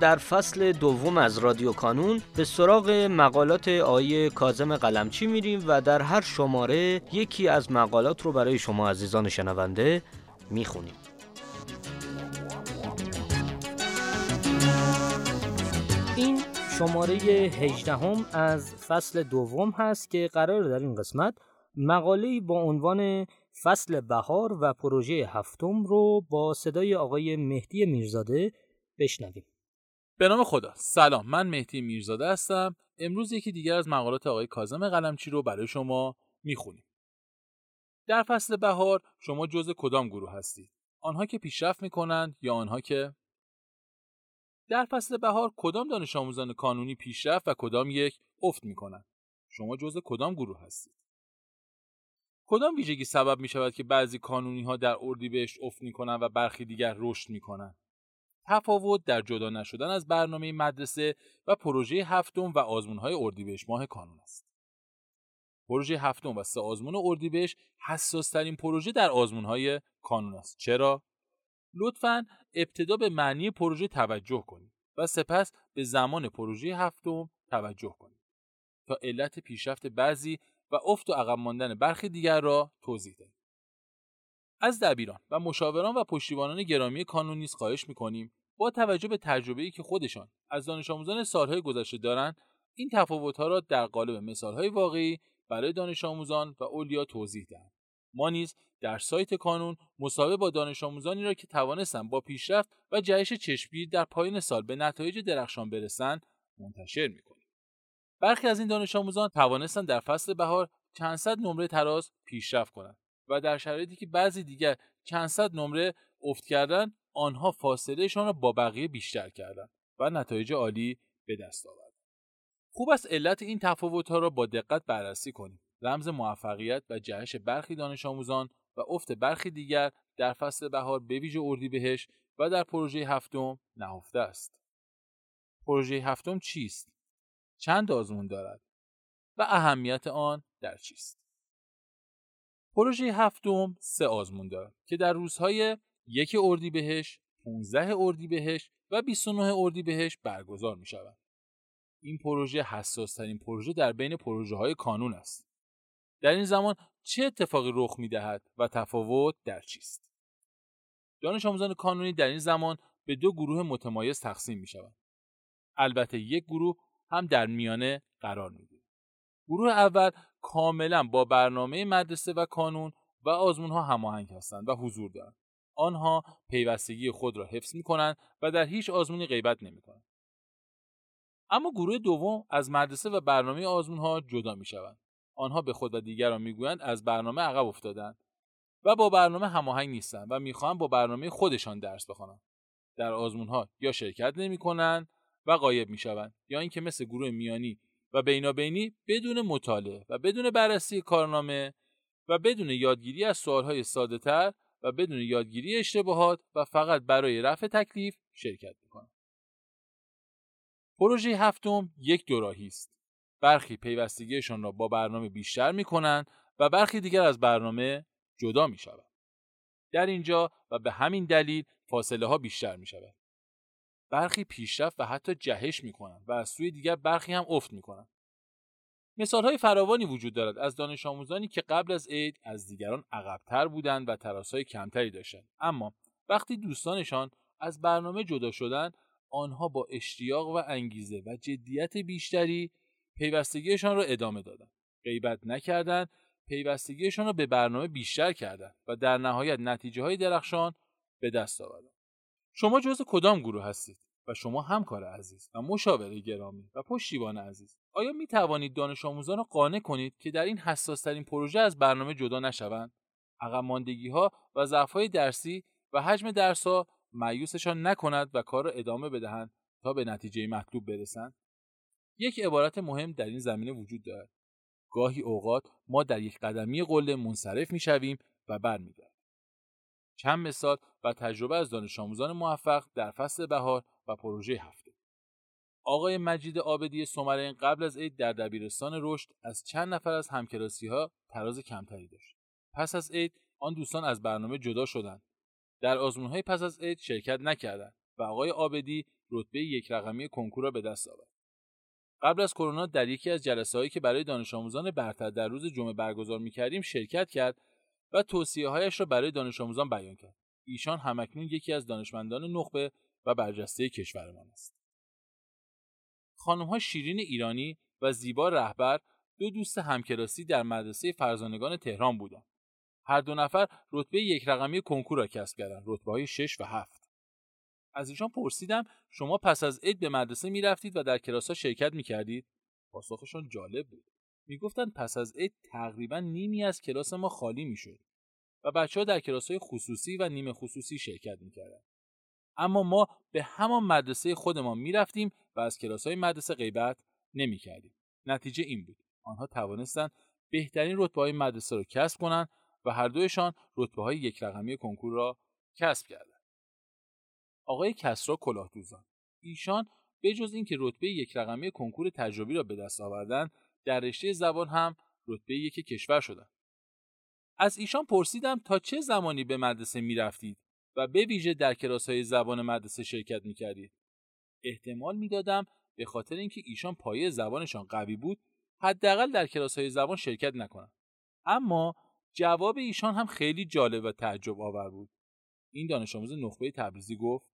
در فصل دوم از رادیو کانون به سراغ مقالات آیه کازم قلمچی میریم و در هر شماره یکی از مقالات رو برای شما عزیزان شنونده می‌خونیم. این شماره هجدهم از فصل دوم هست که قرار در این قسمت مقاله با عنوان فصل بهار و پروژه هفتم رو با صدای آقای مهدی میرزاده بشنویم. به نام خدا. سلام من مهدی میرزاده هستم. امروز یکی دیگر از مقالات آقای کازم قلمچی رو برای شما می‌خونیم. در فصل بهار شما جزء کدام گروه هستید؟ آنها که پیشرفت می‌کنند یا آنها که؟ در فصل بهار کدام دانش آموزان کانونی پیشرفت و کدام یک افت می‌کنند؟ شما جزء کدام گروه هستید؟ کدام ویژگی سبب می شود که بعضی کانونی ها در اردیبهشت افت می کنند و برخی دیگر رشد می کنند تفاوت در جدا نشدن از برنامه مدرسه و پروژه هفتم و آزمونهای اردیبهشت ماه کانون است. پروژه هفتم و سه آزمون حساس ترین پروژه در آزمونهای کانون است. چرا؟ لطفا ابتدا به معنی پروژه توجه کنید و سپس به زمان پروژه هفتم توجه کنید تا علت پیشرفت بعضی و افت و عقب ماندن برخی دیگر را توضیح دهید. از دبیران و مشاوران و پشتیبانان گرامی کانونیس خواهش می‌کنیم با توجه به تجربه‌ای که خودشان از دانش آموزان سالهای گذشته دارند این تفاوت‌ها را در قالب مثال‌های واقعی برای دانش آموزان و اولیا توضیح دهند. ما نیز در سایت کانون مصاحبه با دانش آموزانی را که توانستند با پیشرفت و جهش چشمگیر در پایان سال به نتایج درخشان برسند منتشر می‌کنیم. برخی از این دانش آموزان توانستند در فصل بهار چند صد نمره تراز پیشرفت کنند. و در شرایطی که بعضی دیگر چند صد نمره افت کردن آنها فاصلهشان را با بقیه بیشتر کردند و نتایج عالی به دست آوردند. خوب است علت این تفاوت‌ها را با دقت بررسی کنیم. رمز موفقیت و جهش برخی دانش آموزان و افت برخی دیگر در فصل بهار به ویژه اردیبهشت و در پروژه هفتم نهفته است. پروژه هفتم چیست؟ چند آزمون دارد؟ و اهمیت آن در چیست؟ پروژه هفتم سه آزمون دارد که در روزهای یک اردیبهشت، 15 اردیبهشت و 29 اردیبهشت برگزار می شود. این پروژه حساس ترین پروژه در بین پروژه های کانون است. در این زمان چه اتفاقی رخ می دهد و تفاوت در چیست؟ دانش آموزان کانونی در این زمان به دو گروه متمایز تقسیم می شود. البته یک گروه هم در میانه قرار می گروه اول کاملا با برنامه مدرسه و کانون و آزمون ها هماهنگ هستند و حضور دارند. آنها پیوستگی خود را حفظ می کنند و در هیچ آزمونی غیبت نمی کنند. اما گروه دوم از مدرسه و برنامه آزمون ها جدا می شوند. آنها به خود و دیگران می‌گویند از برنامه عقب افتادند و با برنامه هماهنگ نیستند و می‌خواهند با برنامه خودشان درس بخوانند. در آزمون ها یا شرکت نمی کنند و غایب می شوند یا اینکه مثل گروه میانی و بینابینی بدون مطالعه و بدون بررسی کارنامه و بدون یادگیری از سوالهای ساده تر و بدون یادگیری اشتباهات و فقط برای رفع تکلیف شرکت می‌کنند. پروژه هفتم یک دوراهی است. برخی پیوستگیشان را با برنامه بیشتر می کنند و برخی دیگر از برنامه جدا می شود. در اینجا و به همین دلیل فاصله ها بیشتر می شود. برخی پیشرفت و حتی جهش می کنند و از سوی دیگر برخی هم افت می کنند. مثال های فراوانی وجود دارد از دانش آموزانی که قبل از عید از دیگران عقبتر بودند و های کمتری داشتند. اما وقتی دوستانشان از برنامه جدا شدند آنها با اشتیاق و انگیزه و جدیت بیشتری پیوستگیشان را ادامه دادند. غیبت نکردند پیوستگیشان را به برنامه بیشتر کردند و در نهایت نتیجه های درخشان به دست آوردند. شما جزء کدام گروه هستید؟ و شما همکار عزیز و مشاور گرامی و پشتیبان عزیز. آیا می توانید دانش آموزان را قانع کنید که در این حساس ترین پروژه از برنامه جدا نشوند؟ عقب ماندگی ها و ضعف های درسی و حجم درس ها معیوسشان نکند و کار را ادامه بدهند تا به نتیجه مطلوب برسند. یک عبارت مهم در این زمینه وجود دارد. گاهی اوقات ما در یک قدمی قله منصرف می‌شویم و برمیگردیم. چند مثال و تجربه از دانش آموزان موفق در فصل بهار و پروژه هفته. آقای مجید آبدی سومرین قبل از عید در دبیرستان رشد از چند نفر از همکلاسی ها تراز کمتری داشت. پس از عید آن دوستان از برنامه جدا شدند. در آزمون های پس از عید شرکت نکردند و آقای آبدی رتبه یک رقمی کنکور را به دست آورد. قبل از کرونا در یکی از جلسه هایی که برای دانش آموزان برتر در روز جمعه برگزار می کردیم شرکت کرد و توصیه هایش را برای دانش آموزان بیان کرد. ایشان همکنون یکی از دانشمندان نخبه و برجسته کشورمان است. خانم ها شیرین ایرانی و زیبا رهبر دو دوست همکلاسی در مدرسه فرزانگان تهران بودند. هر دو نفر رتبه یک رقمی کنکور را کسب کردند. رتبه های 6 و 7. از ایشان پرسیدم شما پس از عید به مدرسه می‌رفتید و در کلاس ها شرکت می‌کردید پاسخشان جالب بود می‌گفتند پس از عید تقریبا نیمی از کلاس ما خالی می‌شد و بچه ها در کلاس های خصوصی و نیمه خصوصی شرکت می‌کردند اما ما به همان مدرسه خودمان می‌رفتیم و از کلاس های مدرسه غیبت نمی‌کردیم. نتیجه این بود. آنها توانستند بهترین رتبه های مدرسه را کسب کنند و هر دویشان رتبه های یک رقمی کنکور را کسب کردند آقای کسرا کلاهدوزان. ایشان به جز اینکه رتبه یک رقمی کنکور تجربی را به دست آوردن در رشته زبان هم رتبه یک کشور شدند از ایشان پرسیدم تا چه زمانی به مدرسه می رفتید و به ویژه در کلاس های زبان مدرسه شرکت می کردید. احتمال می‌دادم به خاطر اینکه ایشان پایه زبانشان قوی بود حداقل در کلاس های زبان شرکت نکنند. اما جواب ایشان هم خیلی جالب و تعجب آور بود. این دانش آموز نخبه تبریزی گفت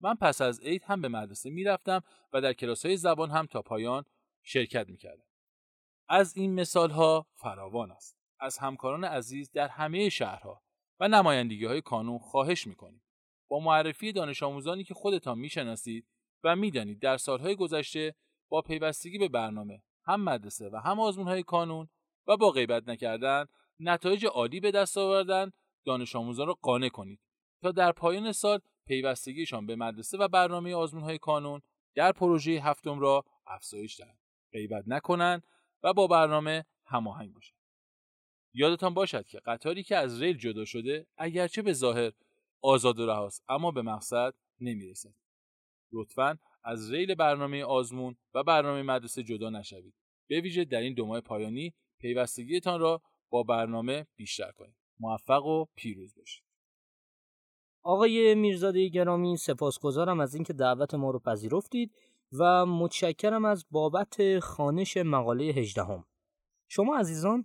من پس از عید هم به مدرسه می‌رفتم و در کلاس های زبان هم تا پایان شرکت می‌کردم. از این مثال ها فراوان است. از همکاران عزیز در همه شهرها و نمایندگی های کانون خواهش می‌کنیم. با معرفی دانش آموزانی که خودتان می‌شناسید و می‌دانید در سالهای گذشته با پیوستگی به برنامه هم مدرسه و هم آزمون های کانون و با غیبت نکردن نتایج عالی به دست آوردن دانش آموزان را قانع کنید تا در پایان سال پیوستگیشان به مدرسه و برنامه آزمون های کانون در پروژه هفتم را افزایش دهند غیبت نکنند و با برنامه هماهنگ باشند یادتان باشد که قطاری که از ریل جدا شده اگرچه به ظاهر آزاد و رهاست اما به مقصد نمی‌رسد. لطفا از ریل برنامه آزمون و برنامه مدرسه جدا نشوید. به ویژه در این دو ماه پایانی پیوستگیتان را با برنامه بیشتر کنید. موفق و پیروز باشید. آقای میرزاده گرامی سپاسگزارم از اینکه دعوت ما رو پذیرفتید و متشکرم از بابت خانش مقاله 18 هم. شما عزیزان